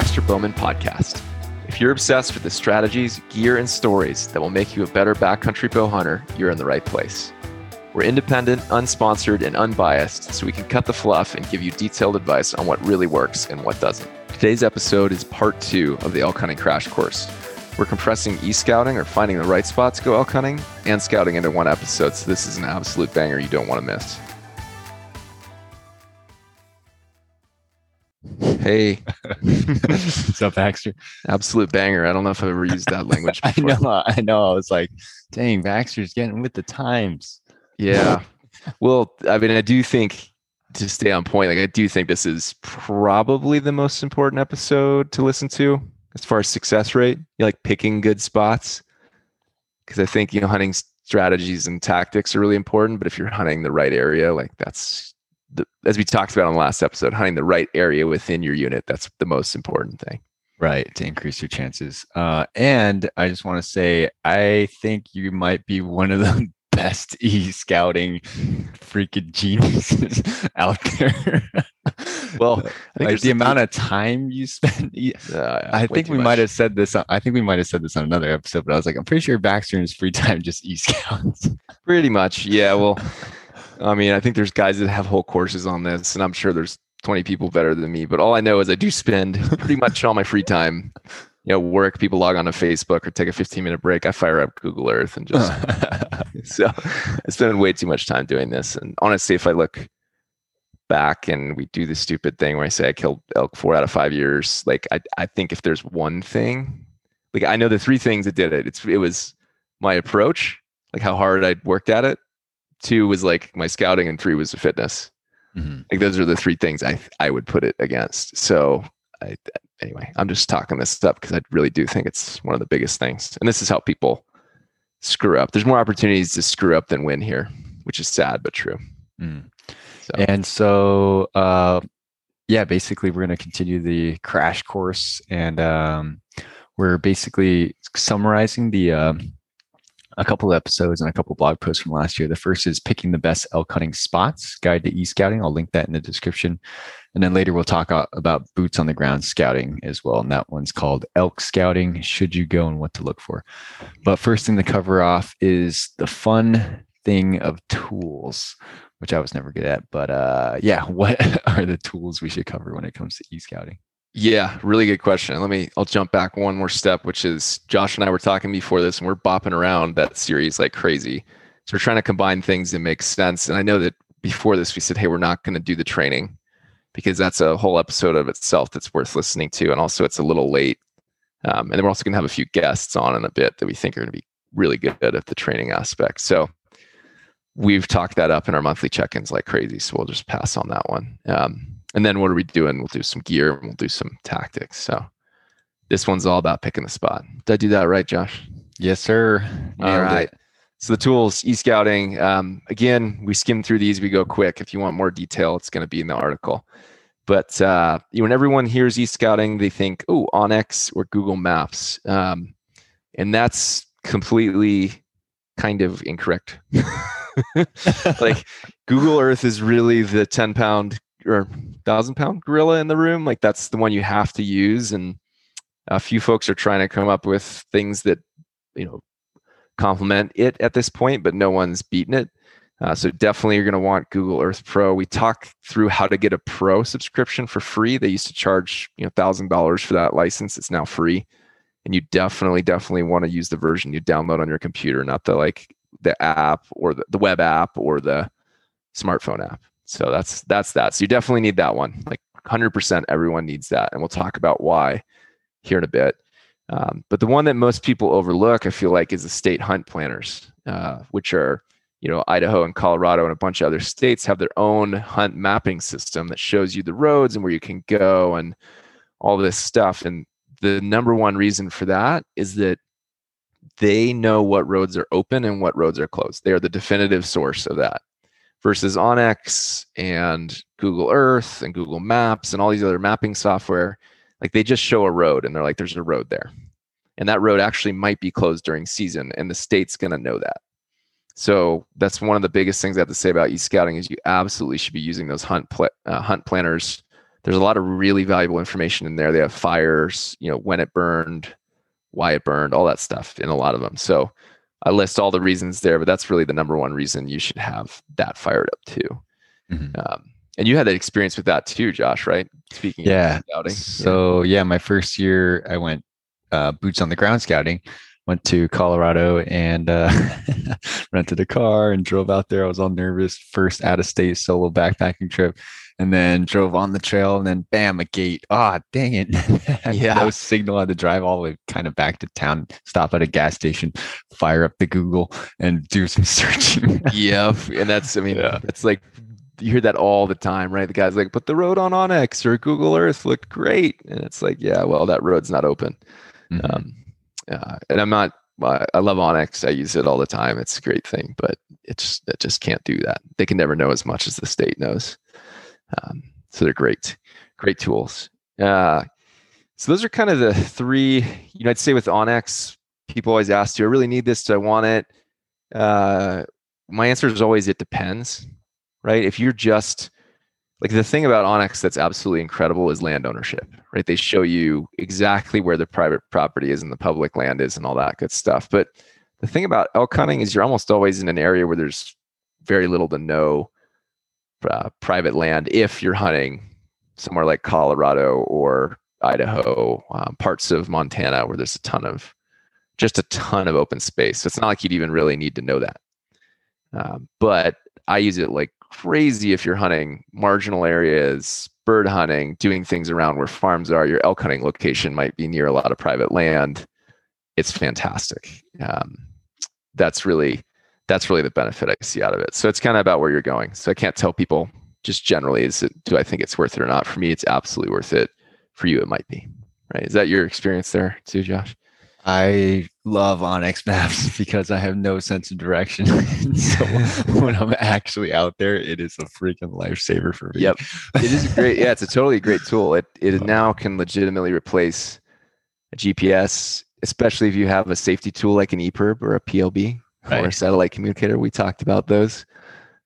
Baxter Bowman podcast. If you're obsessed with the strategies, gear, and stories that will make you a better backcountry bow hunter, you're in the right place. We're independent, unsponsored, and unbiased, so we can cut the fluff and give you detailed advice on what really works and what doesn't. Today's episode is part two of the elk hunting crash course. We're compressing e scouting or finding the right spot to go elk hunting and scouting into one episode, so this is an absolute banger you don't want to miss. Hey, What's up, Baxter? absolute banger. I don't know if I've ever used that language I know, I know. I was like, dang, Baxter's getting with the times. Yeah. Well, I mean, I do think to stay on point, like I do think this is probably the most important episode to listen to as far as success rate. You like picking good spots because I think you know hunting strategies and tactics are really important. But if you're hunting the right area, like that's the, as we talked about on the last episode, hunting the right area within your unit. That's the most important thing. Right, to increase your chances. Uh, and I just want to say, I think you might be one of the best e scouting freaking geniuses out there. Well, I think like the amount of time you spend. Uh, I think we much. might have said this. On, I think we might have said this on another episode, but I was like, I'm pretty sure Baxter in his free time just e scouts. Pretty much, yeah. Well, I mean, I think there's guys that have whole courses on this, and I'm sure there's 20 people better than me. But all I know is I do spend pretty much all my free time, you know, work. People log on to Facebook or take a 15 minute break. I fire up Google Earth and just so I spend way too much time doing this. And honestly, if I look back and we do the stupid thing where I say I killed elk four out of five years, like I, I think if there's one thing, like I know the three things that did it. It's it was my approach, like how hard I worked at it. Two was like my scouting, and three was the fitness. Mhm. Like those are the three things I I would put it against. So I, anyway, I'm just talking this up because I really do think it's one of the biggest things, and this is how people screw up. There's more opportunities to screw up than win here, which is sad but true. Mm. So And so, uh, yeah, basically, we're going to continue the crash course, and um, we're basically summarizing the um, a couple of episodes and a couple blog posts from last year. The first is picking the best elk hunting spots guide to e scouting. I'll link that in the description, and then later we'll talk about boots on the ground scouting as well. And that one's called elk scouting. Should you go and what to look for? But first thing to cover off is the fun thing of tools which I was never good at. But uh, yeah, what are the tools we should cover when it comes to e-scouting? Yeah, really good question. Let me I'll jump back one more step, which is Josh and I were talking before this and we're bopping around that series like crazy. So we're trying to combine things that make sense. And I know that before this we said, hey, we're not going to do the training because that's a whole episode of itself that's worth listening to. And also it's a little late. Um, and then we're also going to have a few guests on in a bit that we think are going to be really good at the training aspect. So we've talked that up in our monthly check-ins like crazy. So we'll just pass on that one. Um, and then what are we doing? We'll do some gear and we'll do some tactics. So this one's all about picking the spot. Did I do that right, Josh? Yes, sir. All Nailed right. it. So the tools, e-scouting. Um, again, we skim through these. We go quick. If you want more detail, it's going to be in the article. But uh, when everyone hears e-scouting, they think, "Oh, onX or Google Maps," um, and that's completely kind of incorrect. like Google Earth is really the 10 pound or thousand pound gorilla in the room. Like that's the one you have to use. And a few folks are trying to come up with things that, you know, complement it at this point, but no one's beaten it. Uh, so definitely you're going to want Google Earth Pro. We talk through how to get a pro subscription for free. They used to charge, you know, thousand dollars for that license. It's now free. And you definitely, definitely want to use the version you download on your computer, not the like the app or the, the web app or the smartphone app. So that's that's that. So you definitely need that one. Like 100% everyone needs that. And we'll talk about why here in a bit. Um, but the one that most people overlook, I feel like, is the state hunt planners, uh, which are, you know, Idaho and Colorado and a bunch of other states have their own hunt mapping system that shows you the roads and where you can go and all this stuff. And the number one reason for that is that they know what roads are open and what roads are closed. They are the definitive source of that. Versus onX and Google Earth and Google Maps and all these other mapping software, like they just show a road and they're like, there's a road there. And that road actually might be closed during season, and the state's going to know that. So that's one of the biggest things I have to say about e-scouting is you absolutely should be using those hunt pla- uh, hunt planners there's a lot of really valuable information in there. They have fires, you know, when it burned, why it burned, all that stuff in a lot of them. So I list all the reasons there, but that's really the number one reason you should have that fired up too. Mm-hmm. Um, and you had that experience with that too, Josh, right? Speaking yeah. scouting. So yeah. yeah, my first year I went uh, boots on the ground scouting. Went to Colorado and uh, rented a car and drove out there. I was all nervous. First out of state solo backpacking trip and then drove on the trail and then bam a gate ah oh, dang it yeah no signal I had to drive all the way kind of back to town stop at a gas station fire up the google and do some searching yep and that's i mean yeah. it's like you hear that all the time right the guy's like put the road on onX or google earth looked great and it's like yeah well that road's not open mm-hmm. um, uh, and i'm not I love onX. I use it all the time. It's a great thing, but it's it just can't do that. They can never know as much as the state knows. Um, so they're great, great tools. Uh, so those are kind of the three. You know, I'd say with onX, people always ask, "Do I really need this? Do I want it?" Uh, my answer is always, "It depends." Right? If you're just like the thing about onX that's absolutely incredible is land ownership. Right? They show you exactly where the private property is and the public land is and all that good stuff. But the thing about elk hunting is you're almost always in an area where there's very little to no uh, private land if you're hunting somewhere like Colorado or Idaho, um, parts of Montana where there's a ton of just a ton of open space. So it's not like you'd even really need to know that. Um, but I use it like crazy if you're hunting marginal areas, bird hunting, doing things around where farms are. Your elk hunting location might be near a lot of private land. It's fantastic. Um, that's really that's really the benefit I see out of it. So it's kind of about where you're going. So I can't tell people just generally is it do I think it's worth it or not? For me, it's absolutely worth it. For you, it might be. Right? Is that your experience there too, Josh? I love onX Maps because I have no sense of direction. so when I'm actually out there, it is a freaking lifesaver for me. Yep, it is great. Yeah, it's a totally great tool. It it now can legitimately replace a GPS, especially if you have a safety tool like an EPIRB or a PLB right. or satellite communicator. We talked about those.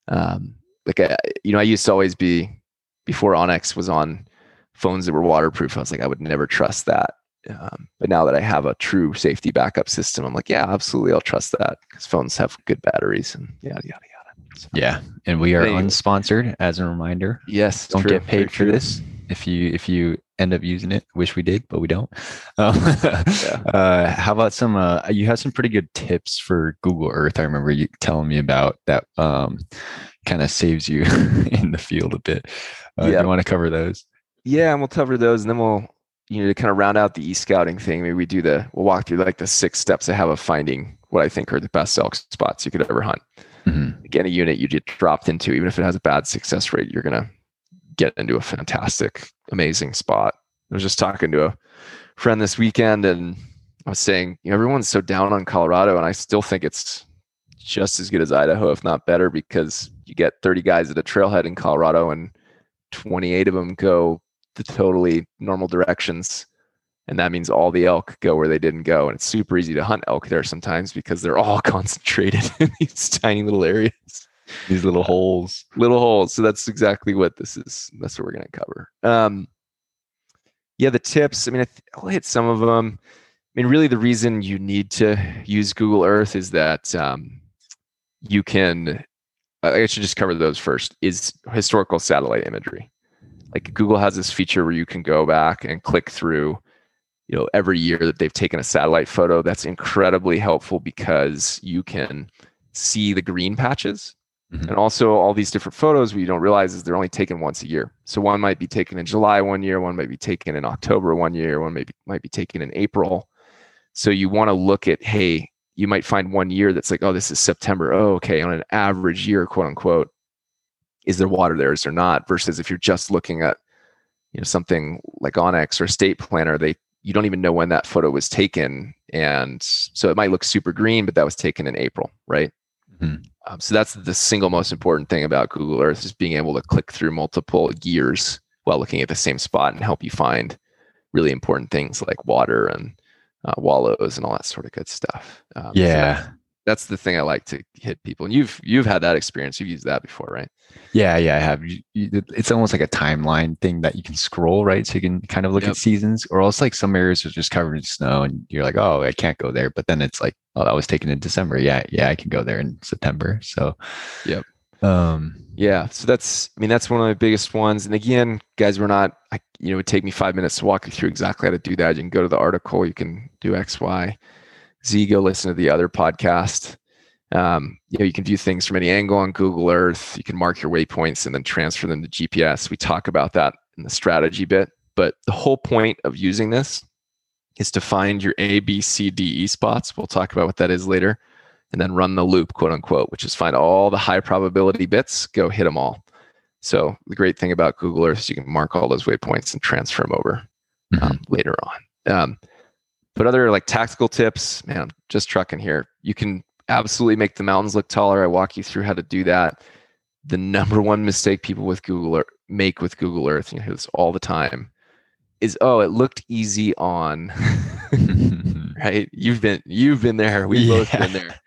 Um, like I, you know, I used to always be before onX was on phones that were waterproof. I was like, I would never trust that. Um, but now that I have a true safety backup system, I'm like, yeah, absolutely, I'll trust that because phones have good batteries and yada yada yada. So, yeah, and we are anyway. unsponsored as a reminder. Yes, don't true, get paid for this if you if you end up using it. Wish we did, but we don't. Um, yeah. uh, how about some? Uh, you have some pretty good tips for Google Earth. I remember you telling me about that. Um, kind of saves you in the field a bit. Uh, yeah. you want to cover those? Yeah, and we'll cover those, and then we'll you know to kind of round out the e scouting thing. Maybe we do the we'll walk through like the six steps I have of finding what I think are the best elk spots you could ever hunt. Mm-hmm. Again, a unit you get dropped into, even if it has a bad success rate, you're gonna get into a fantastic, amazing spot. I was just talking to a friend this weekend and I was saying, you know, everyone's so down on Colorado, and I still think it's just as good as Idaho, if not better, because you get 30 guys at a trailhead in Colorado and 28 of them go the totally normal directions. And that means all the elk go where they didn't go. And it's super easy to hunt elk there sometimes because they're all concentrated in these tiny little areas these little holes. little holes. So that's exactly what this is. That's what we're going to cover. Um yeah the tips i mean i'll hit some of them i mean really the reason you need to use google earth is that um, you can i should just cover those first is historical satellite imagery. Like google has this feature where you can go back and click through you know every year that they've taken a satellite photo. That's incredibly helpful because you can see the green patches Mm-hmm. And also, all these different photos, what you don't realize is they're only taken once a year. So one might be taken in July one year, one might be taken in October one year, one maybe might be taken in April. So you want to look at, hey, you might find one year that's like, oh, this is September. Oh, okay, on an average year, quote unquote, is there water there? Is there not? Versus if you're just looking at, you know, something like onX or State Planner, they you don't even know when that photo was taken, and so it might look super green, but that was taken in April, right? Mm-hmm. Um, so that's the single most important thing about Google Earth is being able to click through multiple years while looking at the same spot and help you find really important things like water and uh, wallows and all that sort of good stuff. Um, yeah. So that's the thing I like to hit people. And you've you've had that experience. You've used that before, right? Yeah, yeah, I have. You, you, it's almost like a timeline thing that you can scroll, right? So you can kind of look Yep. at seasons, or else like some areas are just covered in snow, and you're like, oh, I can't go there. But then it's like, oh, that was taken in December. Yeah, yeah, I can go there in September. So, Yep. Um, Yeah. So that's I mean that's one of my biggest ones. And again, guys, we're not I, you know, it would take me five minutes to walk you through exactly how to do that. You can go to the article, you can do X, Y, Z, go listen to the other podcast. Um, you know, you can view things from any angle on Google Earth. You can mark your waypoints and then transfer them to GPS. We talk about that in the strategy bit. But the whole point of using this is to find your A, B, C, D, E spots. We'll talk about what that is later. And then run the loop, quote unquote, which is find all the high probability bits, go hit them all. So the great thing about Google Earth is you can mark all those waypoints and transfer them over um, later on. Um, but other like tactical tips, man, I'm just trucking here. You can absolutely make the mountains look taller. I walk you through how to do that. The number one mistake people with Google Earth make with Google Earth, you hear this all the time, is oh, it looked easy on. right? You've been you've been there. We've both been there.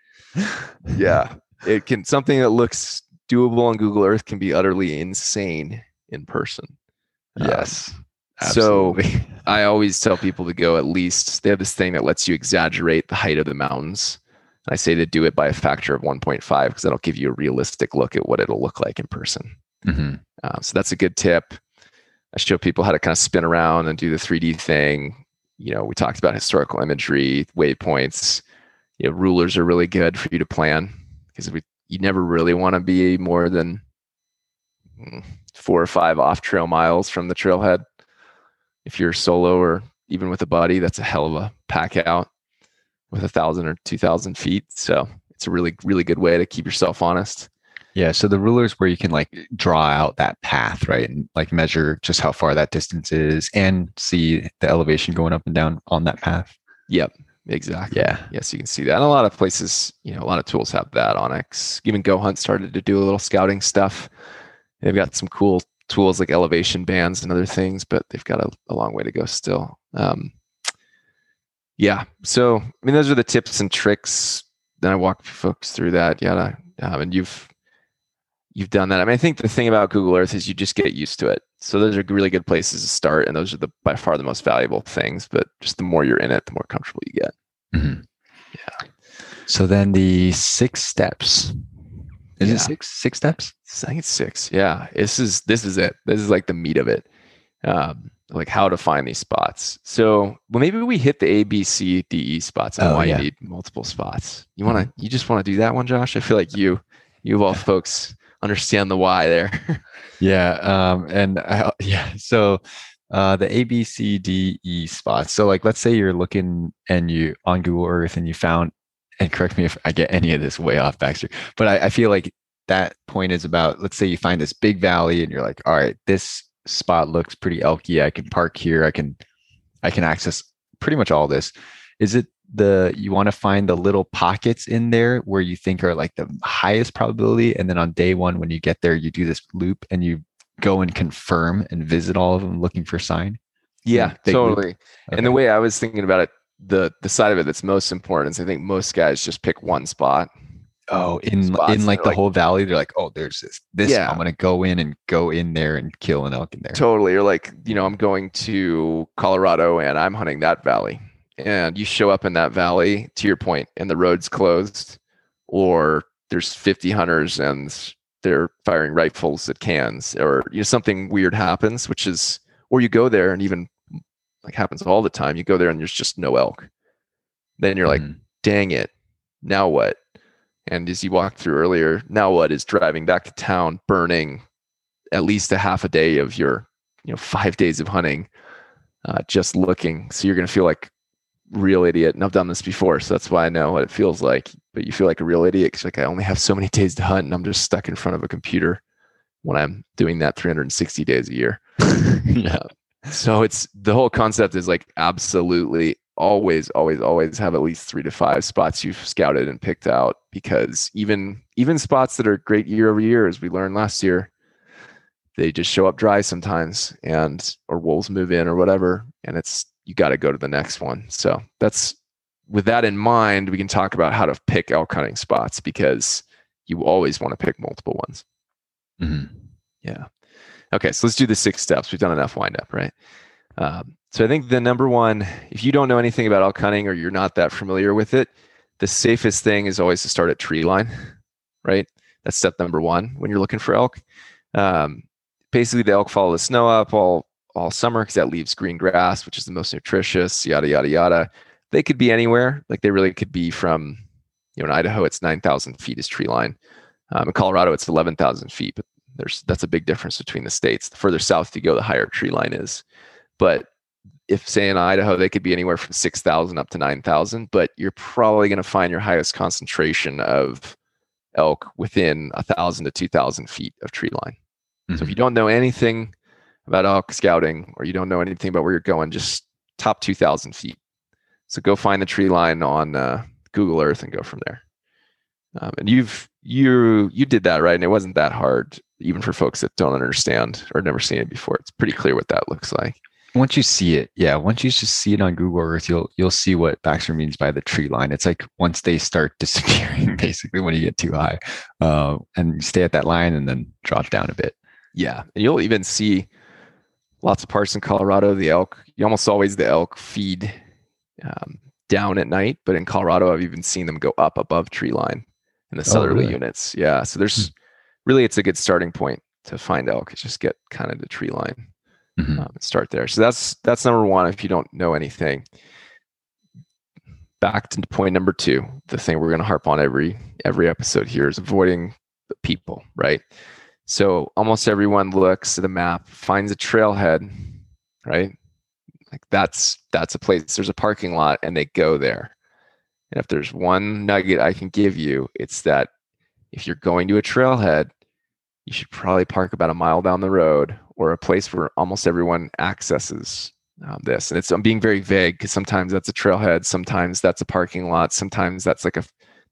Yeah. It can something that looks doable on Google Earth can be utterly insane in person. Um, yes. so- I always tell people to go at least, they have this thing that lets you exaggerate the height of the mountains. And I say to do it by a factor of 1.5 because that'll give you a realistic look at what it'll look like in person. Mhm. Um, so that's a good tip. I show people how to kind of spin around and do the 3D thing. You know, we talked about historical imagery, waypoints. You know, rulers are really good for you to plan because we you never really want to be more than mm, four or five off trail miles from the trailhead. If you're solo or even with a buddy, that's a hell of a pack out with a thousand or two thousand feet. So it's a really, really good way to keep yourself honest. Yeah. So the rulers where you can like draw out that path, right? And like measure just how far that distance is and see the elevation going up and down on that path. Yep, exactly. Yeah. Yes, you can see that. And a lot of places, you know, a lot of tools have that. onX, even goHUNT started to do a little scouting stuff. They've got some cool tools like elevation bands and other things, but they've got a, a long way to go still. Um, yeah. So, I mean, those are the tips and tricks. Then I walk folks through that. Yeah. Um, and you've you've done that. I mean, I think the thing about Google Earth is you just get used to it. So those are really good places to start, and those are the by far the most valuable things. But just the more you're in it, the more comfortable you get. Mhm. So then the six steps. Is Yeah. it six? Six steps? I think it's six. Yeah, this is this is it. This is like the meat of it. Um, like how to find these spots. So, well, maybe we hit the A, B, C, D, E spots and Oh, why yeah. you need multiple spots. You want to? You just want to do that one, Josh? I feel like you, you of all folks, understand the why there. Yeah. Um, and I, yeah, so uh, the A, B, C, D, E spots. So like, let's say you're looking and you on Google Earth and you found, and correct me if I get any of this way off, Baxter, but I, I feel like that point is about, let's say you find this big valley and you're like, all right, this spot looks pretty elky. I can park here. I can, I can access pretty much all this. Is it the you want to find the little pockets in there where you think are like the highest probability and then on day one when you get there you do this loop and you go and confirm and visit all of them looking for sign yeah, totally. And the way I was thinking about it, the the side of it that's most important is I think most guys just pick one spot. oh in in like the like- whole valley they're like oh there's this this Yeah. i'm gonna go in and go in there and kill an elk in there Totally. Or like, you know, I'm going to Colorado and I'm hunting that valley. And you show up in that valley, to your point, and the road's closed, or there's 50 hunters and they're firing rifles at cans, or you know, something weird happens, which is, or you go there and even like happens all the time, you go there and there's just no elk. Then you're like, Mhm. dang it, now what? And as you walked through earlier, now what is driving back to town, burning at least a half a day of your, you know, five days of hunting, uh, just looking. So you're going to feel like real idiot. And I've done this before, so that's why I know what it feels like. But you feel like a real idiot because like I only have so many days to hunt, and I'm just stuck in front of a computer when I'm doing that 360 days a year. yeah So it's the whole concept is like absolutely always, always, always have at least three to five spots you've scouted and picked out because even even spots that are great year over year, as we learned last year, they just show up dry sometimes and or wolves move in or whatever, and it's you got to go to the next one. So that's with that in mind, we can talk about how to pick elk hunting spots because you always want to pick multiple ones. Mm-hmm. Yeah. Okay, so let's do the six steps. We've done enough windup, right? Um, so I think the number one, if you don't know anything about elk hunting or you're not that familiar with it, the safest thing is always to start at tree line, right? That's step number one when you're looking for elk. Um, basically, the elk follow the snow up all all summer because that leaves green grass, which is the most nutritious. Yada yada yada. They could be anywhere. Like they really could be from, you know, in Idaho it's nine thousand feet is tree line. Um, in Colorado it's eleven thousand feet, but there's that's a big difference between the states. The further south you go, the higher tree line is. But if say in Idaho, they could be anywhere from 6,000 up to 9,000, but you're probably going to find your highest concentration of elk within a 1,000 to 2,000 feet of tree line. Mm-hmm. So if you don't know anything about elk scouting or you don't know anything about where you're going, just top 2,000 feet. So go find the tree line on uh, Google Earth and go from there. Um, and you've you you did that right, and it wasn't that hard, even for folks that don't understand or never seen it before. It's pretty clear what that looks like once you see it, yeah, once you just see it on Google Earth, you'll you'll see what Baxter means by the tree line. It's like once they start disappearing, basically when you get too high, uh, and stay at that line and then drop down a bit. Yeah, and you'll even see lots of parts in Colorado. The elk, you almost always the elk feed um, down at night, but in Colorado, I've even seen them go up above tree line in the oh, southerly really? units. Yeah, so there's hmm. Really it's a good starting point to find elk. Is just get kind of the tree line mm-hmm. um, start there. So that's that's number one. If you don't know anything, back to point number two. The thing we're going to harp on every every episode here is avoiding the people. Right. So almost everyone looks at the map, finds a trailhead, right? Like that's that's a place. There's a parking lot, and they go there. And if there's one nugget I can give you, it's that if you're going to a trailhead, you should probably park about a mile down the road or a place where almost everyone accesses um, this. And it's I'm being very vague because sometimes that's a trailhead, sometimes that's a parking lot, sometimes that's like a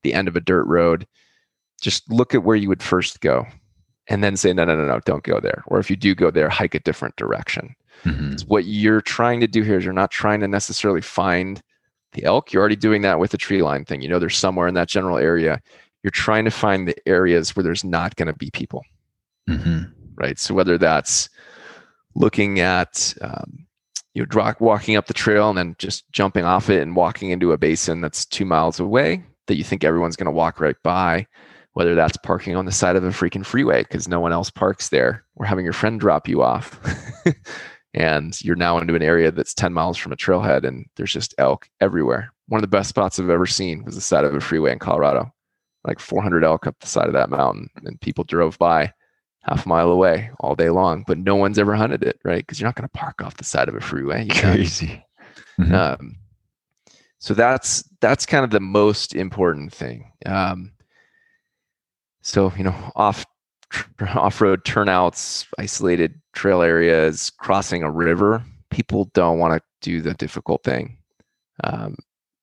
the end of a dirt road. Just look at where you would first go, and then say no, no, no, no, don't go there. Or if you do go there, hike a different direction. Mm-hmm. What you're trying to do here is you're not trying to necessarily find the elk. You're already doing that with the tree line thing. You know, there's somewhere in that general area. You're trying to find the areas where there's not going to be people. Mm-hmm. Right. So whether that's looking at um, you know walking up the trail and then just jumping off it and walking into a basin that's two miles away that you think everyone's going to walk right by whether that's parking on the side of a freaking freeway because no one else parks there or having your friend drop you off and you're now into an area that's 10 miles from a trailhead and there's just elk everywhere one of the best spots i've ever seen was the side of a freeway in colorado like 400 elk up the side of that mountain and people drove by half a mile away all day long, but no one's ever hunted it, right? Because you're not going to park off the side of a freeway. You Crazy. Mm-hmm. Um, so that's that's kind of the most important thing. Um, so you know, off off road turnouts, isolated trail areas, crossing a river, people don't want to do the difficult thing. Um,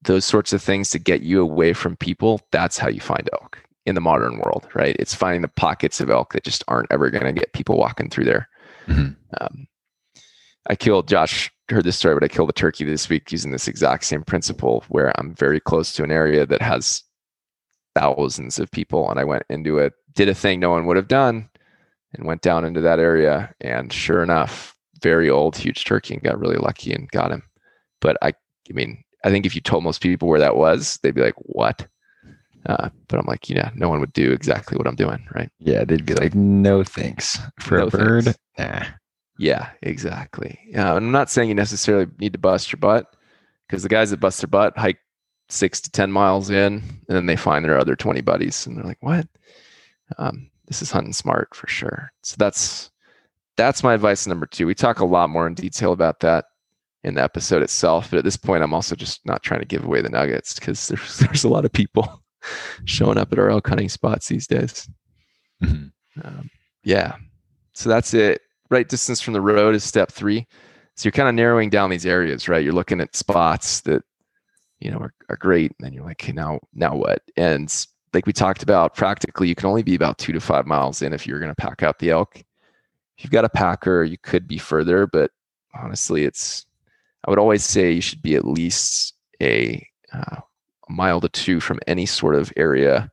those sorts of things to get you away from people. That's how you find elk in the modern world, right? It's finding the pockets of elk that just aren't ever going to get people walking through there. Mm-hmm. Um, I killed Josh heard this story, but I killed a turkey this week using this exact same principle where I'm very close to an area that has thousands of people, and I went into it, did a thing no one would have done, and went down into that area, and sure enough, very old, huge turkey, and got really lucky and got him. But I, I mean, I think if you told most people where that was, they'd be like, "What?" Uh, but I'm like, yeah, no one would do exactly what I'm doing, right? Yeah, they'd be like, no thanks for no a bird. Nah. Yeah, exactly. Yeah, I'm not saying you necessarily need to bust your butt because the guys that bust their butt hike six to ten miles in, and then they find their other 20 buddies, and they're like, what? Um, this is hunting smart for sure. So that's that's my advice number two. We talk a lot more in detail about that in the episode itself, but at this point, I'm also just not trying to give away the nuggets because there's there's a lot of people showing up at our elk hunting spots these days. Mm-hmm. Um, yeah. So that's it. Right distance from the road is step three. So you're kind of narrowing down these areas, right? You're looking at spots that, you know, are, are great. And then you're like, hey, now, now what? And like we talked about, practically, you can only be about two to five miles in if you're going to pack out the elk. If you've got a packer, you could be further, but honestly, it's, I would always say you should be at least a uh, a mile to two from any sort of area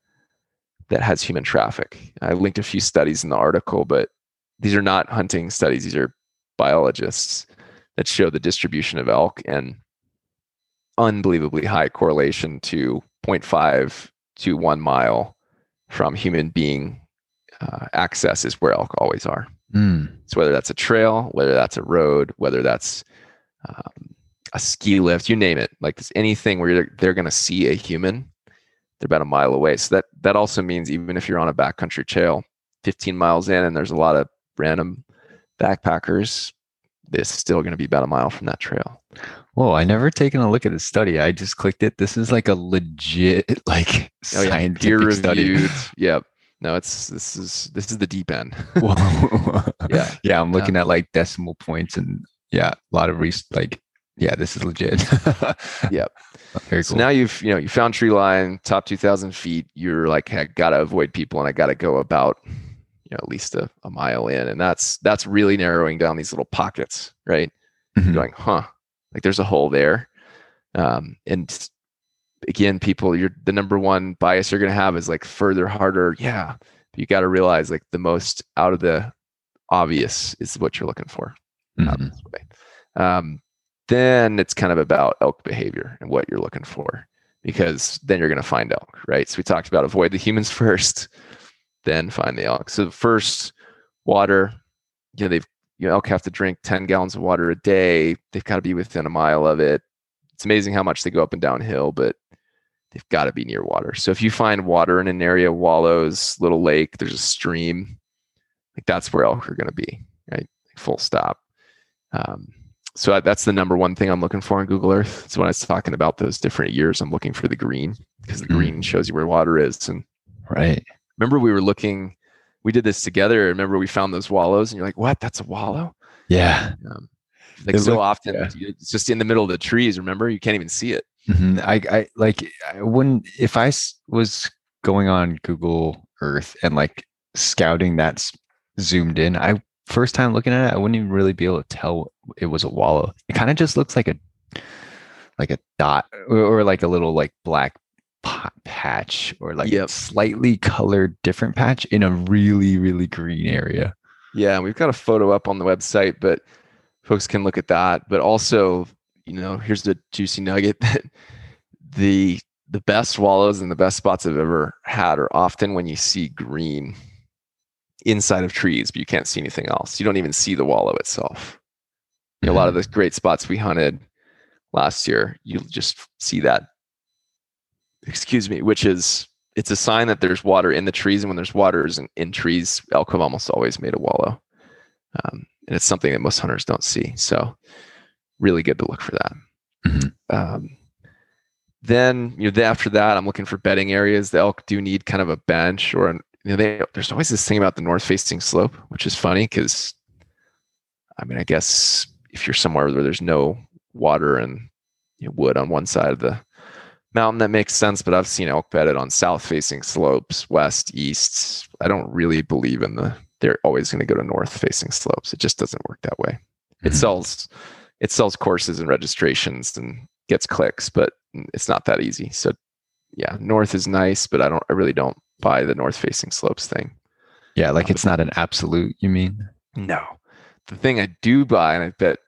that has human traffic. I linked a few studies in the article, but these are not hunting studies. These are biologists that show the distribution of elk and unbelievably high correlation to 0.5 to one mile from human being uh, access is where elk always are. Mm. So whether that's a trail, whether that's a road, whether that's um, a ski lift, you name it, like anything where they're, they're going to see a human, they're about a mile away. So that that also means even if you're on a backcountry trail, 15 miles in, and there's a lot of random backpackers, this is still going to be about a mile from that trail. Whoa, I never taken a look at the study. I just clicked it. This is like a legit, like Oh, yeah. scientific study. yep. No, it's this is this is the deep end. Whoa. Yeah. yeah, I'm looking at like decimal points and yeah, a lot of res like yeah, this is legit. Yep. Very So cool. now you've you know you found tree line top 2,000 feet. You're like, I gotta avoid people, and I gotta go about you know at least a, a mile in, and that's that's really narrowing down these little pockets, right? Mhm. Going, huh? Like there's a hole there, um, and again, people, you're the number one bias you're gonna have is like further, harder. Yeah, but you got to realize like the most out of the obvious is what you're looking for out Mhm. Um, then it's kind of about elk behavior and what you're looking for, because then you're going to find elk, right? So we talked about avoid the humans first, then find the elk. So first, water. You know, they've you know elk have to drink 10 gallons of water a day. They've got to be within a mile of it. It's amazing how much they go up and down hill, but they've got to be near water. So if you find water in an area, wallows, little lake, there's a stream, like that's where elk are going to be, right? Full stop. Um, so that's the number one thing I'm looking for on Google Earth. So when I was talking about those different years, I'm looking for the green because the Mhm. green shows you where water is. And Right. remember, we were looking, we did this together. Remember, we found those wallows, and you're like, "What? That's a wallow?" Yeah. Um, like They so look- often, yeah. it's just in the middle of the trees. Remember, you can't even see it. Mhm. I, I like I wouldn't if I was going on Google Earth and like scouting that's zoomed in. I first time looking at it, I wouldn't even really be able to tell it was a wallow. It kind of just looks like a like a dot or, or like a little like black pot patch or like Yep. a slightly colored different patch in a really really green area. Yeah, we've got a photo up on the website, but folks can look at that. But also, you know, here's the juicy nugget that the the best wallows and the best spots I've ever had are often when you see green inside of trees, but you can't see anything else. You don't even see the wallow itself. You know, a lot of the great spots we hunted last year, you'll just see that. Excuse me, which is it's a sign that there's water in the trees, and when there's water in, in trees, elk have almost always made a wallow, um, and it's something that most hunters don't see. So, really good to look for that. Mhm. Um, then you know, after that, I'm looking for bedding areas. The elk do need kind of a bench, or an, you know, they, there's always this thing about the north-facing slope, which is funny because, I mean, I guess if you're somewhere where there's no water and you know, wood on one side of the mountain that makes sense but i've seen elk bedded on south facing slopes west east. I don't really believe in the they're always going to go to north facing slopes. It just doesn't work that way. It Mhm. sells it sells courses and registrations and gets clicks but it's not that easy. So yeah north is nice but i don't i really don't buy the north facing slopes thing. Yeah, like um, it's not an absolute, you mean? no. The thing i do buy and i bet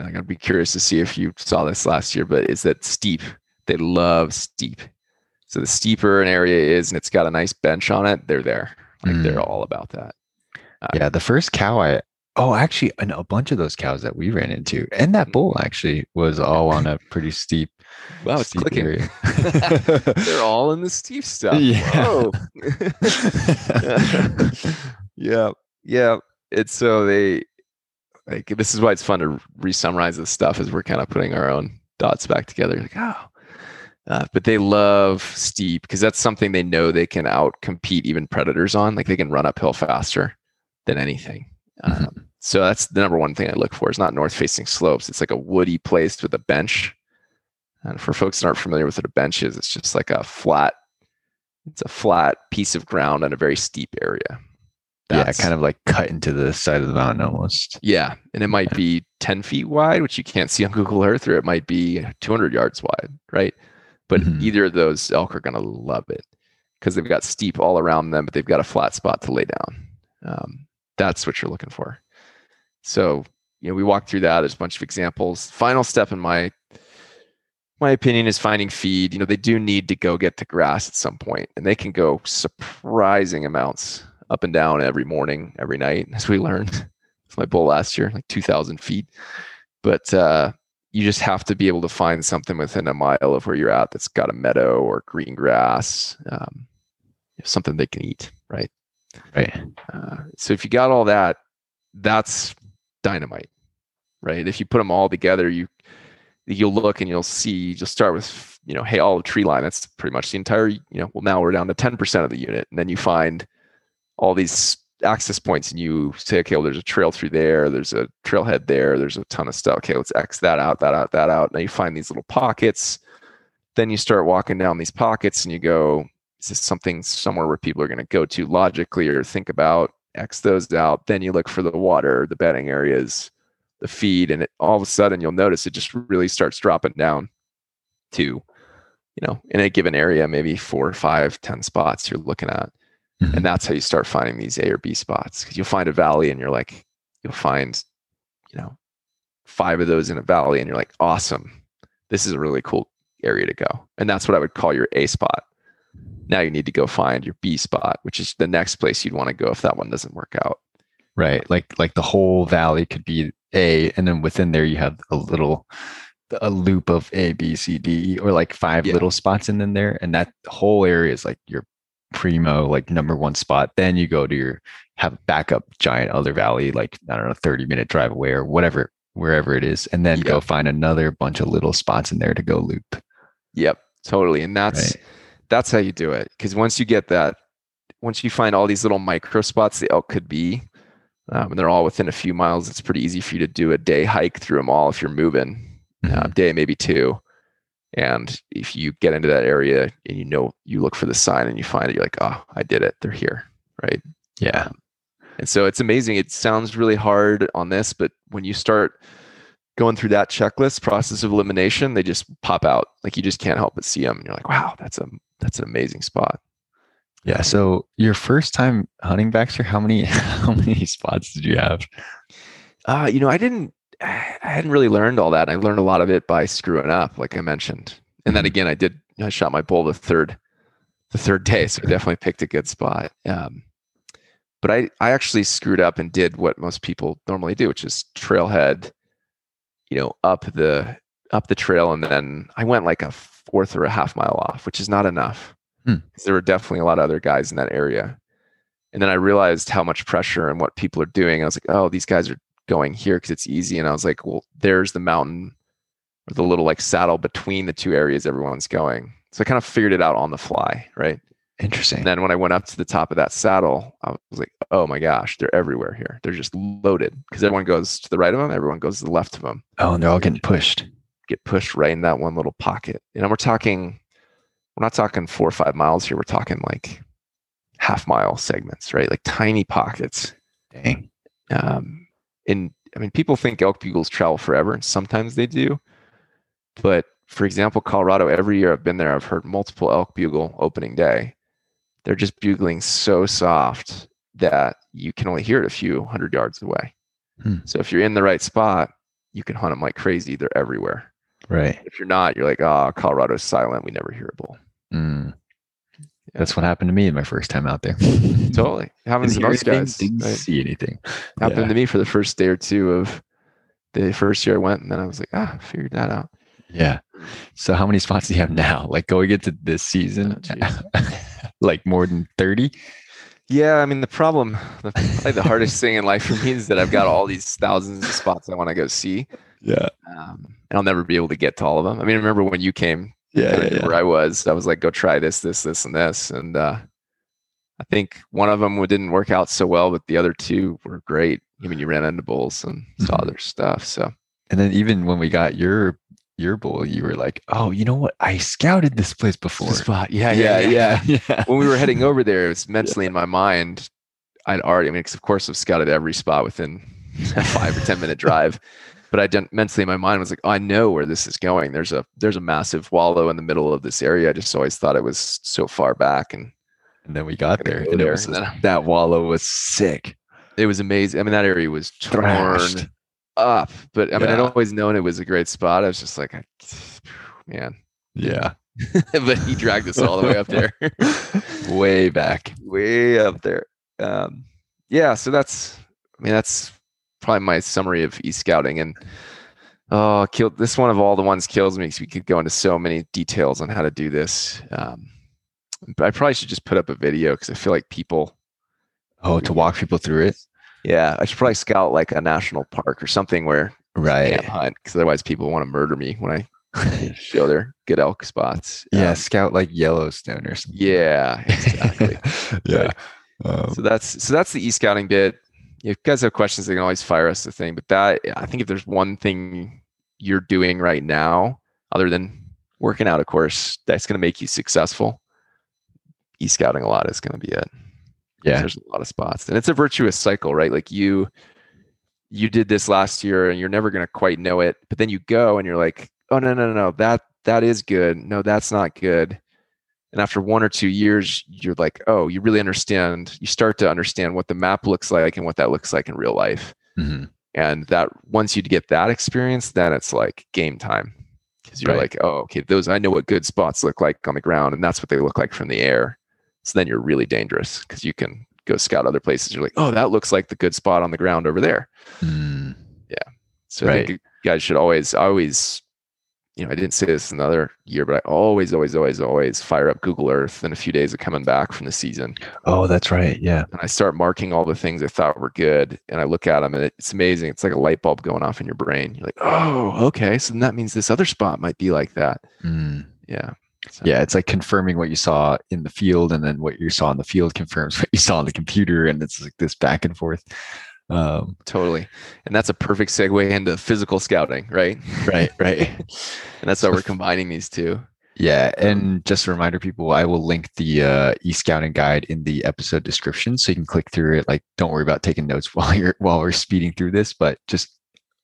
i'm going to be curious to see if you saw this last year but is that steep. They love steep. So the steeper an area is and it's got a nice bench on it they're there. Like they're Mm. all about that. Uh, yeah, the first cow I oh actually and a bunch of those cows that we ran into and that mm. bull actually was all on a pretty steep wow it's clicking. They're all in the steep stuff. Yeah. Yeah. Yeah. It's so they like this is why it's fun to re-summarize this stuff as we're kind of putting our own dots back together like oh. Uh, but they love steep because that's something they know they can out compete even predators on. Like they can run uphill faster than anything. Mhm. um, so that's the number one thing i look for. Is not north facing slopes. It's like a woody place with a bench and for folks that aren't familiar with what a bench is it's just like a flat it's a flat piece of ground in a very steep area yeah, kind of like cut into the side of the mountain almost. yeah, and it might be 10 feet wide, which you can't see on Google Earth, or it might be 200 yards wide, right? But Mhm. either of those elk are going to love it because they've got steep all around them, but they've got a flat spot to lay down. Um, that's what you're looking for. So, you know, we walked through that. There's a bunch of examples. Final step in my my opinion is finding feed. You know, they do need to go get to grass at some point, and they can go surprising amounts up and down every morning, every night, as we learned. It's my bull last year, like 2,000 feet. But uh, you just have to be able to find something within a mile of where you're at that's got a meadow or green grass, um, something they can eat, right? Right. Uh, so if you got all that, that's dynamite, right? If you put them all together, you you'll look and you'll see. You'll start with you know, hey, all the tree line. That's pretty much the entire. You know, well now we're down to ten percent of the unit, and then you find all these access points, and you say, okay, well, there's a trail through there. There's a trailhead there. There's a ton of stuff. Okay, let's X that out, that out, that out. Now you find these little pockets. Then you start walking down these pockets, and you go, is this something somewhere where people are going to go to logically or think about x those out then you look for the water the bedding areas the feed and it, all of a sudden you'll notice it just really starts dropping down to you know in a given area maybe four five ten spots you're looking at Mhm. and that's how you start finding these a or b spots because you'll find a valley and you're like you'll find you know five of those in a valley and you're like awesome this is a really cool area to go and that's what i would call your a spot now you need to go find your B spot, which is the next place you'd want to go if that one doesn't work out. Right. Like like the whole valley could be A, and then within there you have a little a loop of A, B, C, D, or like five Yeah. little spots in, there. And that whole area is like your primo, like number one spot. Then you go to your have a backup giant other valley, like I don't know, 30 minute drive away or whatever, wherever it is, and then Yeah. go find another bunch of little spots in there to go loop. Yep, totally. And that's Right. that's how you do it. Because once you get that, once you find all these little micro spots the elk could be, um, and they're all within a few miles, it's pretty easy for you to do a day hike through them all if you're moving. Uh, Mhm. day maybe two. And if you get into that area and you know you look for the sign and you find it, you're like, oh, I did it. They're here, right? Yeah. And so it's amazing. It sounds really hard on this, but when you start going through that checklist process of elimination, they just pop out. Like you just can't help but see them. And you're like, wow, that's a that's an amazing spot. Yeah. So your first time hunting Baxter, how many how many spots did you have? Uh, you know, I didn't I hadn't really learned all that. I learned a lot of it by screwing up, like I mentioned. And then Mhm. again, I did I shot my bull the third the third day, so I definitely picked a good spot. Um, but I I actually screwed up and did what most people normally do, which is trailhead, you know, up the up the trail, and then I went like a fourth or a half mile off, which is not enough. Hmm. There were definitely a lot of other guys in that area. And then I realized how much pressure and what people are doing. I was like, oh, these guys are going here because it's easy. And I was like, well, there's the mountain or the little like saddle between the two areas everyone's going. So I kind of figured it out on the fly, right? Interesting. And then when I went up to the top of that saddle, I was like, oh my gosh, they're everywhere here. They're just loaded because everyone goes to the right of them, everyone goes to the left of them, oh, and they're all getting pushed. get pushed right in that one little pocket. And we're talking, we're not talking four or five miles here. We're talking like half mile segments, right? Like tiny pockets. Dang. um, and I mean, people think elk bugles travel forever, and sometimes they do. But for example, Colorado, every year I've been there, I've heard multiple elk bugle opening day. They're just bugling so soft that you can only hear it a few hundred yards away. Hmm. So if you're in the right spot, you can hunt them like crazy. They're everywhere. Right. If you're not, you're like, oh, Colorado's silent. We never hear a bull. Mm. That's what happened to me my first time out there. Totally. Happens to most guys. Didn't right? see anything. happened Yeah. to me for the first day or two of the first year I went, and then I was like, ah, figured that out. Yeah. So how many spots do you have now? Like going into this season, Oh, like more than 30? Yeah, I mean the problem, the, probably the hardest thing in life for me is that I've got all these thousands of spots I want to go see, Yeah. um, and I'll never be able to get to all of them. I mean, I remember when you came, Yeah. yeah, yeah. where I was. I was like, go try this, this, this, and this, and uh, I think one of them didn't work out so well, but the other two were great. I mean, you ran into bulls and saw Mhm. their stuff. So And then even when we got your your bull, you were like, oh, you know what? I scouted this place before. spot, yeah, yeah, yeah. yeah. when we were heading over there, it was mentally in my mind. I'd already, I mean, of course, I've scouted every spot within a five or 10 minute drive. But I didn't mentally my mind was like, oh, I know where this is going. There's a there's a massive wallow in the middle of this area. I just always thought it was so far back, and And then we got there, go and it was that wallow was sick. it was amazing. I mean, that area was torn Thrashed. up, but I mean, I'd always known it was a great spot. I was just like, man, Yeah, but he dragged us all the way up there, way back. way up there. Um, yeah, so that's, I mean, that's probably my summary of e scouting and. Oh, kill this one of all the ones kills me because we could go into so many details on how to do this. Um, but I probably should just put up a video because I feel like people Oh, to walk people through it. Yeah, I should probably scout like a national park or something where Right. hunt because otherwise people want to murder me when I show their good elk spots. Yeah, Um, scout like Yellowstone or something. yeah, exactly. yeah. Um, so that's so that's the e scouting bit. If you guys have questions, they can always fire us the thing. But that I think if there's one thing you're doing right now, other than working out, of course, that's going to make you successful. E scouting a lot is going to be it. Yeah. there's a lot of spots and it's a virtuous cycle right like you you did this last year and you're never going to quite know it but then you go and you're like oh no no no no that that is good no that's not good and after one or two years you're like oh you really understand you start to understand what the map looks like and what that looks like in real life. Mhm. and that once you get that experience then it's like game time. Because you're Right. like oh okay those i know what good spots look like on the ground and that's what they look like from the air. So then you're really dangerous because you can go scout other places. You're like oh that looks like the good spot on the ground over there. Mm, so i think you guys should always always you know i didn't say this another year but i always always always always fire up google earth in a few days of coming back from the season Oh, that's right. Yeah. and I start marking all the things I thought were good, and I look at them, and it's amazing. It's like a light bulb going off in your brain. You're like, oh, okay, so then that means this other spot might be like that. Mm. Yeah, So- Yeah, it's like confirming what you saw in the field, and then what you saw in the field confirms what you saw on the computer, and it's like this back and forth. Um, totally. And that's a perfect segue into physical scouting, right? right, right. And that's why we're combining these two. Yeah, and just a reminder, people, I will link the uh, e-scouting guide in the episode description, so you can click through it. Like, don't worry about taking notes while you're while we're speeding through this, but just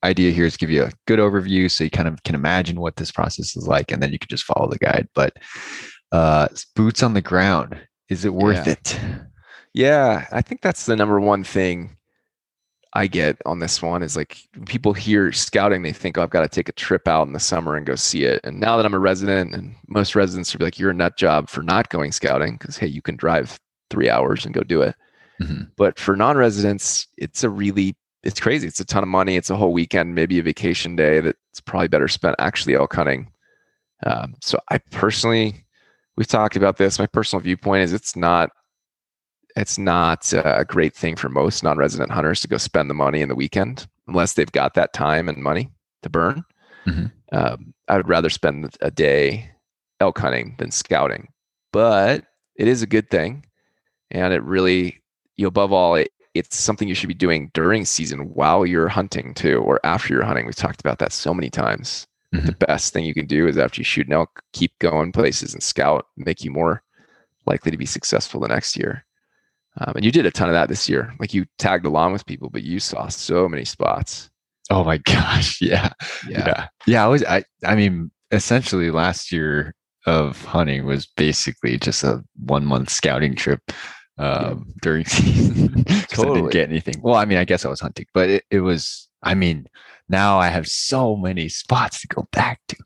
idea here is give you a good overview, so you kind of can imagine what this process is like, and then you can just follow the guide. But uh, boots on the ground, is it worth Yeah. it? Yeah, I think that's the number one thing I get on this one is like when people hear scouting, they think, oh, I've got to take a trip out in the summer and go see it. And now that I'm a resident, and most residents are like, you're a nut job for not going scouting because, hey, you can drive three hours and go do it. Mhm. But for non residents, it's a really, it's crazy. It's a ton of money. It's a whole weekend, maybe a vacation day that's probably better spent actually elk hunting. Um, so I personally, we've talked about this. My personal viewpoint is it's not it's not a great thing for most non-resident hunters to go spend the money in the weekend unless they've got that time and money to burn. Mhm. Um, I would rather spend a day elk hunting than scouting, but it is a good thing, and it really, you know, above all, it, it's something you should be doing during season while you're hunting too, or after you're hunting. We've talked about that so many times. The best thing you can do is after you shoot an elk, keep going places and scout, make you more likely to be successful the next year. Um, and you did a ton of that this year. Like you tagged along with people, but you saw so many spots. Oh my gosh, yeah. Yeah. yeah yeah i was i i mean essentially last year of hunting was basically just a one month scouting trip um during season 'cause i didn't get anything well i mean i guess i was hunting but it, it was i mean now i have so many spots to go back to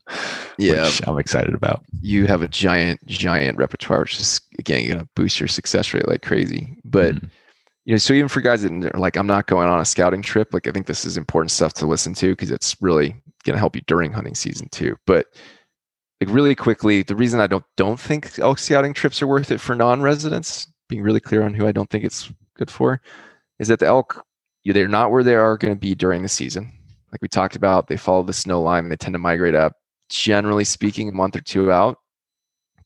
Yeah. which i'm excited about You have a giant, giant repertoire, which is again going to boost your success rate like crazy. But Mhm. you know, so even for guys that are like, I'm not going on a scouting trip. Like, I think this is important stuff to listen to because it's really going to help you during hunting season too. But like really quickly, the reason I don't don't think elk scouting trips are worth it for non-residents, being really clear on who I don't think it's good for, is that the elk they're not where they are going to be during the season. Like we talked about, they follow the snow line. They tend to migrate up. Generally speaking, a month or two out.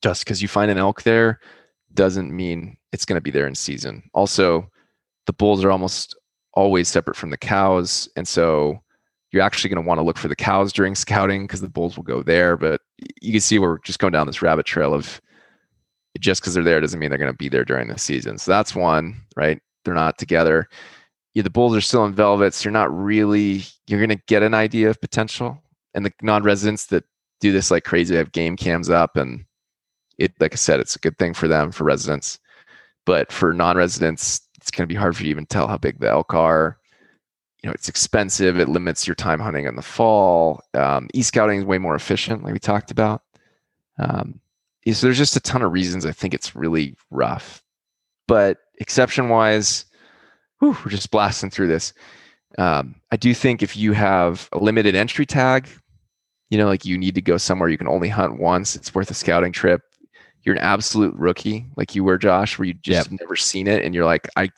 Just because you find an elk there doesn't mean it's going to be there in season. Also, the bulls are almost always separate from the cows, and so you're actually going to want to look for the cows during scouting because the bulls will go there. But you can see we're just going down this rabbit trail of just because they're there doesn't mean they're going to be there during the season. So that's one, right? They're not together. Yeah, the bulls are still in velvets. You're not really you're gonna get an idea of potential. And the non-residents that do this like crazy have game cams up and it like I said, it's a good thing for them for residents. But for non-residents, it's gonna be hard for you to even tell how big the elk are. You know, it's expensive. It limits your time hunting in the fall. Um, e-scouting is way more efficient, like we talked about. Um, so there's just a ton of reasons I think it's really rough. But exception wise, whew, we're just blasting through this. Um, I do think if you have a limited entry tag, you know, like you need to go somewhere you can only hunt once, it's worth a scouting trip. You're an absolute rookie, like you were, Josh, where you just Yep. never seen it, and you're like, I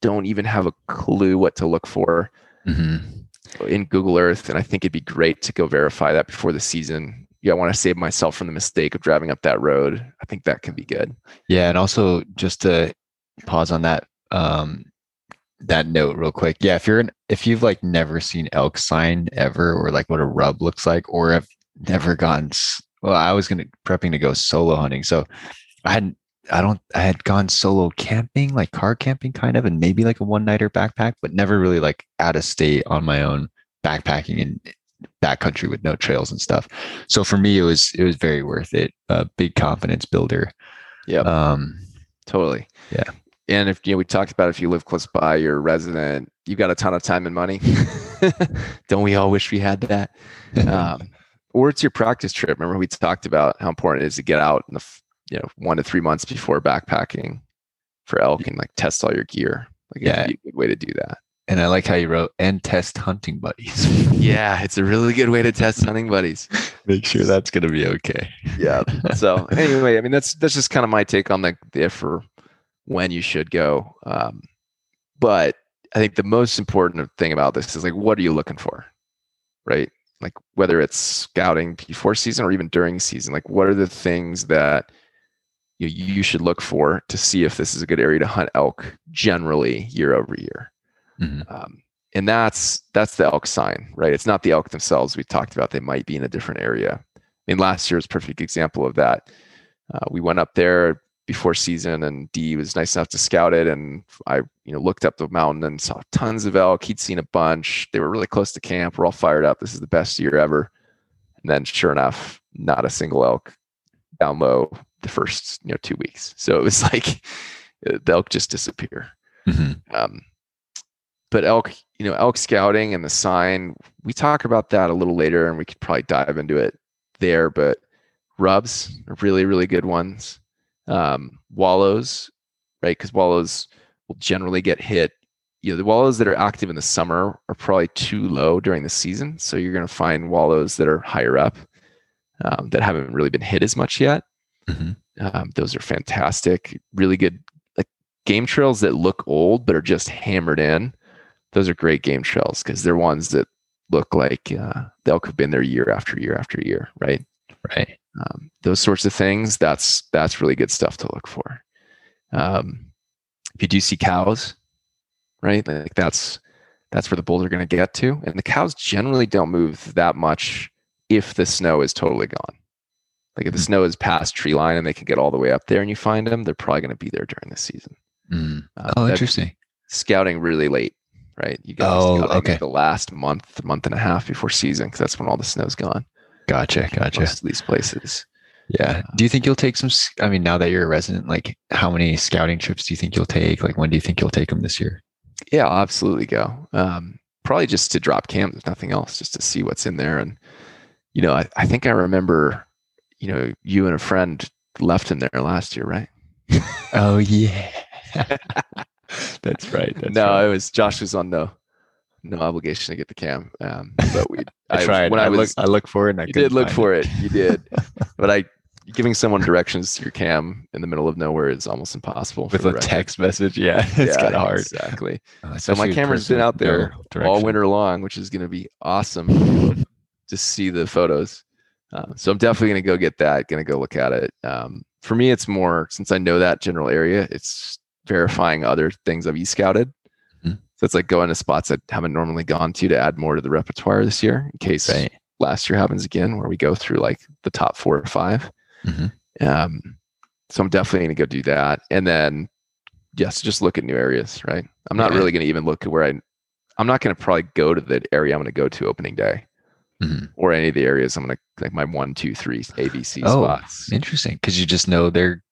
don't even have a clue what to look for Mm-hmm. in Google Earth, and I think it'd be great to go verify that before the season. Yeah, I want to save myself from the mistake of driving up that road. I think that can be good. Yeah, and also just to pause on that um that note real quick. Yeah, if you're an, if you've like never seen elk sign ever or like what a rub looks like or have never gone well, I was going to prepping to go solo hunting. So I had I don't I had gone solo camping, like car camping kind of and maybe like a one-nighter backpack, but never really like out of state on my own backpacking in backcountry with no trails and stuff. So for me it was it was very worth it. A big confidence builder. Yeah. Um Totally. Yeah. And if you know, we talked about if you live close by, you're resident, you've got a ton of time and money. Don't we all wish we had that? Um, or it's your practice trip. Remember we talked about how important it is to get out in the you know one to three months before backpacking for elk and like test all your gear. Like Yeah. it'd be a good way to do that. And I like how you wrote and test hunting buddies. Yeah, it's a really good way to test hunting buddies. Make sure that's going to be okay. yeah. So anyway, I mean that's that's just kind of my take on the, the if or when you should go. Um, but I think the most important thing about this is like what are you looking for, right? Like whether it's scouting before season or even during season, like what are the things that you you should look for to see if this is a good area to hunt elk generally year over year. Mhm. Um, and that's that's the elk sign, right? It's not the elk themselves. We talked about they might be in a different area. I mean, last year's perfect example of that. Uh, we went up there before season, and D was nice enough to scout it, and I, you know, looked up the mountain and saw tons of elk. He'd seen a bunch. They were really close to camp. We're all fired up. This is the best year ever. And then, sure enough, not a single elk down low the first, you know, two weeks. So it was like uh, the elk just disappear. Mhm. Um, but elk, you know, elk scouting and the sign, we talk about that a little later and we could probably dive into it there. But rubs are really, really good ones. Um, wallows, right? Because wallows will generally get hit. You know, the wallows that are active in the summer are probably too low during the season. So you're going to find wallows that are higher up um, that haven't really been hit as much yet. Mhm. Um, those are fantastic. Really good, like game trails that look old but are just hammered in. Those are great game trails because they're ones that look like uh, they'll have been there year after year after year, right? Right. Um, those sorts of things. That's that's really good stuff to look for. Um, if you do see cows, right? Like that's that's where the bulls are going to get to, and the cows generally don't move that much if the snow is totally gone. Like if the Mhm. snow is past tree line and they can get all the way up there and you find them, they're probably going to be there during the season. Mm. Oh, interesting. Scouting really late, right? You got Oh, okay. the last month, month and a half before season because that's when all the snow's gone. Gotcha. Gotcha. Most of these places. Yeah. Do you think you'll take some? I mean, now that you're a resident, like how many scouting trips do you think you'll take? Like when do you think you'll take them this year? Yeah, I'll absolutely go. Um, probably just to drop camp, if nothing else, just to see what's in there. And you know, I, I think I remember, you know, you and a friend left him there last year, right? Oh yeah. that's right. That's no, right. it was Josh was on no no obligation to get the cam. Um, but we I tried. when I, I, look. was I look for it. And I you did look for it. You did. but I giving someone directions to your cam in the middle of nowhere is almost impossible with a record. text message. Yeah, it's Yeah, kind of hard. Exactly. Uh, So my camera's been out there all winter long, which is going to be awesome to see the photos. Uh, so I'm definitely going to go get that. Going to go look at it. Um, for me, it's more since I know that general area. It's verifying other things I've e-scouted. So it's like going to spots I haven't normally gone to to add more to the repertoire this year in case Right. last year happens again, where we go through like the top four or 5 Mhm. Um, so I'm definitely going to go do that, and then yes, just look at new areas, right? I'm not Yeah. really going to even look at where I. I'm not going to probably go to the area I'm going to go to opening day Mhm. or any of the areas I'm going to like my one, two, three ABC Oh, spots. Interesting, because you just know they're.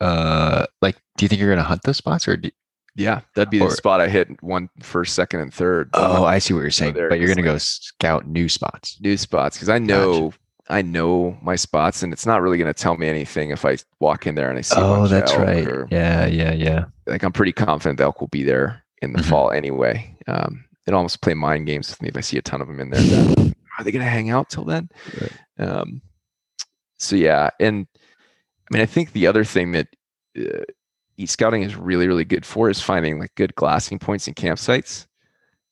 Uh, like, do you think you're gonna hunt those spots, or? Do, Yeah, that'd be Or- the spot I hit one, first, second, and third. oh, not I see what you're saying. But you're gonna go scout new spots. new spots because I know I know my spots, and it's not really going to tell me anything if I walk in there and I see. Oh, that's right. or- Yeah, yeah, yeah. like I'm pretty confident the elk will be there in the Mhm. fall anyway. Um, it almost play mind games with me if I see a ton of them in there. Then, are they going to hang out till then? Um, so yeah, and I mean, I think the other thing that uh, e-scouting is really, really good for is finding like good glassing points and campsites.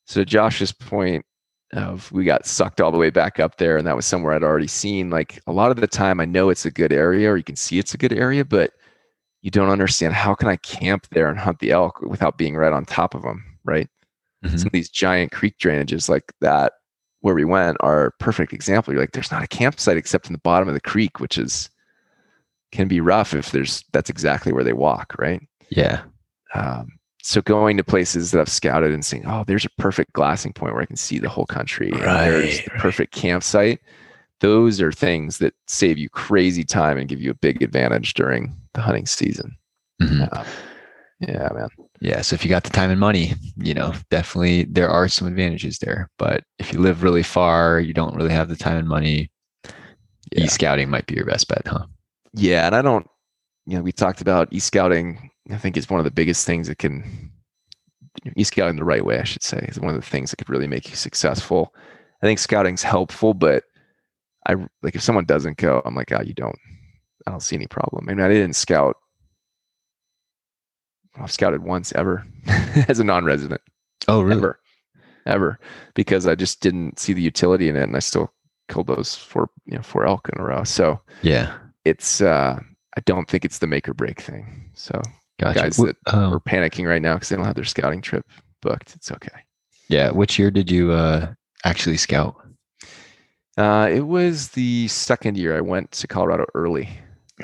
So Josh's point of we got sucked all the way back up there, and that was somewhere I'd already seen. Like a lot of the time, I know it's a good area, or you can see it's a good area, but you don't understand how can I camp there and hunt the elk without being right on top of them, right? Mhm. Some of these giant creek drainages like that where we went are a perfect example. You're like, there's not a campsite except in the bottom of the creek, which is can be rough if there's that's exactly where they walk, right? Yeah. Um, so going to places that I've scouted and saying, oh, there's a perfect glassing point where I can see the whole country. and there's the right. perfect campsite. Those are things that save you crazy time and give you a big advantage during the hunting season. Mhm. Um, yeah, man. Yeah. So if you got the time and money, you know, definitely there are some advantages there. But if you live really far, you don't really have the time and money. Yeah. E-scouting might be your best bet, huh? Yeah, and I don't, you know, we talked about e-scouting. I think is one of the biggest things that can e-scouting the right way, I should say, is one of the things that could really make you successful. I think scouting's helpful, but I like if someone doesn't go, I'm like, oh, you don't. I don't see any problem. I mean, I didn't scout. I've scouted once ever as a non-resident Oh, ever, ever, because I just didn't see the utility in it, and I still killed those four, you know, four elk in a row. So Yeah. It's uh I don't think it's the make or break thing. So Gotcha. guys that um, are panicking right now because they don't have their scouting trip booked. It's okay. yeah. Which year did you uh, actually scout? Uh, it was the second year I went to Colorado early,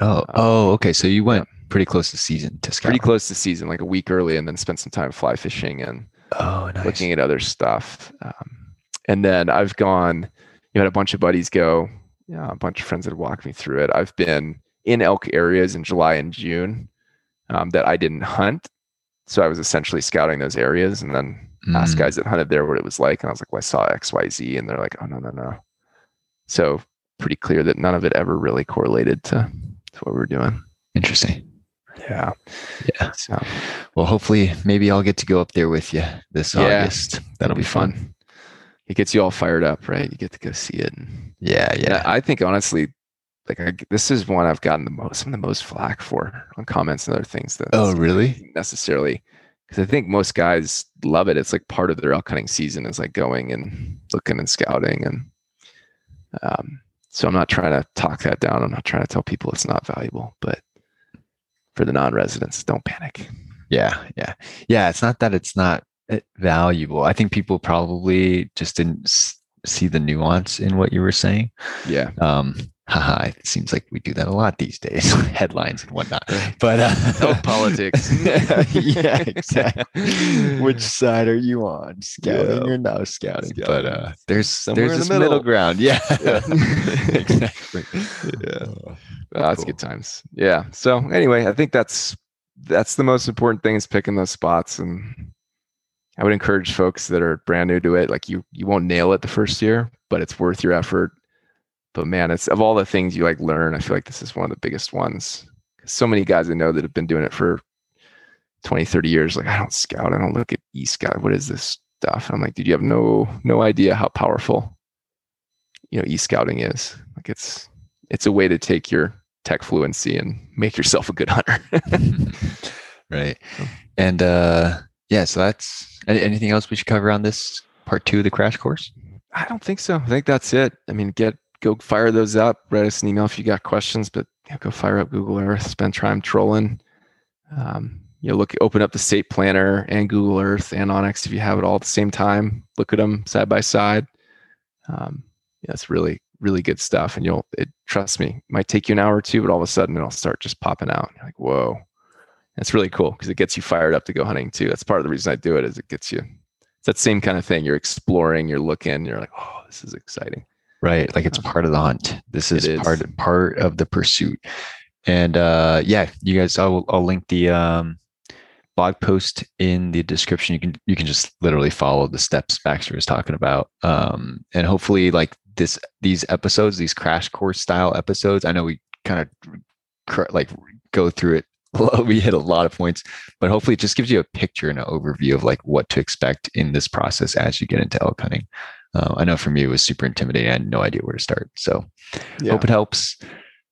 Oh, Uh, oh, okay. So you went pretty close to season to scout. pretty close to season, like a week early, and then spent some time fly fishing and Oh, nice. looking at other stuff. Um, and then I've gone, you know, had a bunch of buddies go, yeah, a bunch of friends that have walked me through it. I've been in elk areas in July and June um, that I didn't hunt. So I was essentially scouting those areas and then asked Mm, guys that hunted there what it was like. And I was like, well, I saw XYZ. And they're like, oh, no, no, no. So pretty clear that none of it ever really correlated to, to what we were doing. Interesting. Yeah. Yeah. So Well, hopefully, maybe I'll get to go up there with you this Yeah, August. That'll be fun. It gets you all fired up, right? You get to go see it. Yeah, yeah. I think honestly, like I, this is one I've gotten the most, some of the most flack for on comments and other things. That Oh, really? necessarily because I think most guys love it. It's like part of their elk hunting season is like going and looking and scouting, and um, so I'm not trying to talk that down. I'm not trying to tell people it's not valuable, but for the non-residents, don't panic. Yeah, yeah, yeah. It's not that it's not valuable. I think people probably just didn't see the nuance in what you were saying. Yeah, Um, haha, it seems like we do that a lot these days, headlines and whatnot. But uh, Elk politics. yeah, exactly. Which side are you on? Scouting Yeah. or no scouting? But uh, Scouting. there's Somewhere there's in the this middle middle. ground. Yeah, Yeah. exactly. Yeah. Oh, that's Cool. good times. Yeah. So anyway, I think that's that's the most important thing is picking those spots, and I would encourage folks that are brand new to it. Like you, you won't nail it the first year, but it's worth your effort. But man, it's of all the things you like learn, I feel like this is one of the biggest ones. So many guys I know that have been doing it for 20, 30 years. Like I don't scout, I don't look at e scout. What is this stuff? And I'm like, dude, you have no no idea how powerful, you know, e scouting is. Like it's it's a way to take your tech fluency and make yourself a good hunter. right. And uh, yeah, so that's anything else we should cover on this part two of the crash course? I don't think so. I think that's it. I mean, get go fire those up. Write us an email if you got questions, but yeah, go fire up Google Earth. Spend time trolling. Um, you know, look, open up the State Planner and Google Earth and onX if you have it all at the same time. Look at them side by side. Um, yeah, it's really really good stuff, and you'll it, trust me. It might take you an hour or two, but all of a sudden it'll start just popping out. You're like, whoa. It's really cool because it gets you fired up to go hunting too. That's part of the reason I do it is it gets you. It's that same kind of thing. You're exploring, you're looking, you're like, oh, this is exciting. Right. Like it's part of the hunt. This is, is. part part of the pursuit. And uh yeah, you guys I'll I'll link the um blog post in the description. You can you can just literally follow the steps Baxter was talking about. Um and hopefully like this these episodes, these crash course style episodes. I know we kind of cr- like go through it we hit a lot of points but hopefully it just gives you a picture and an overview of like what to expect in this process as you get into elk hunting uh, i know for me it was super intimidating i had no idea where to start so hope it helps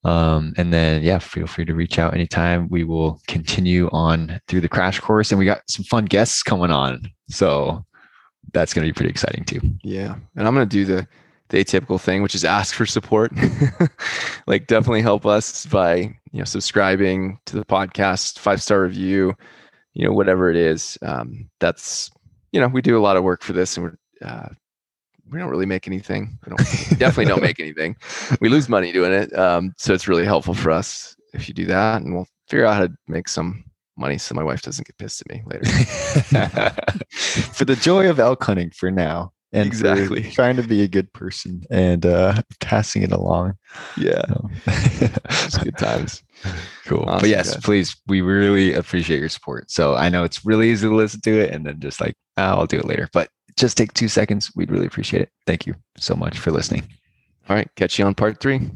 um, and then yeah feel free to reach out anytime we will continue on through the crash course and we got some fun guests coming on so that's going to be pretty exciting too Yeah. And I'm going to do the, the atypical thing, which is ask for support. like definitely help us by, you know, subscribing to the podcast, five star review, you know, whatever it is. Um, that's, you know, we do a lot of work for this and we're, uh, we don't really make anything. We don't, definitely don't make anything. We lose money doing it. Um, so it's really helpful for us if you do that and we'll figure out how to make some money so my wife doesn't get pissed at me later. for the joy of elk hunting for now and Exactly. trying to be a good person and uh passing it along yeah. So- It's good times. cool but yes guys. please we really appreciate your support so i know it's really easy to listen to it and then just like "Ah, i'll do it later but just take two seconds we'd really appreciate it thank you so much for listening All right. Catch you on part three.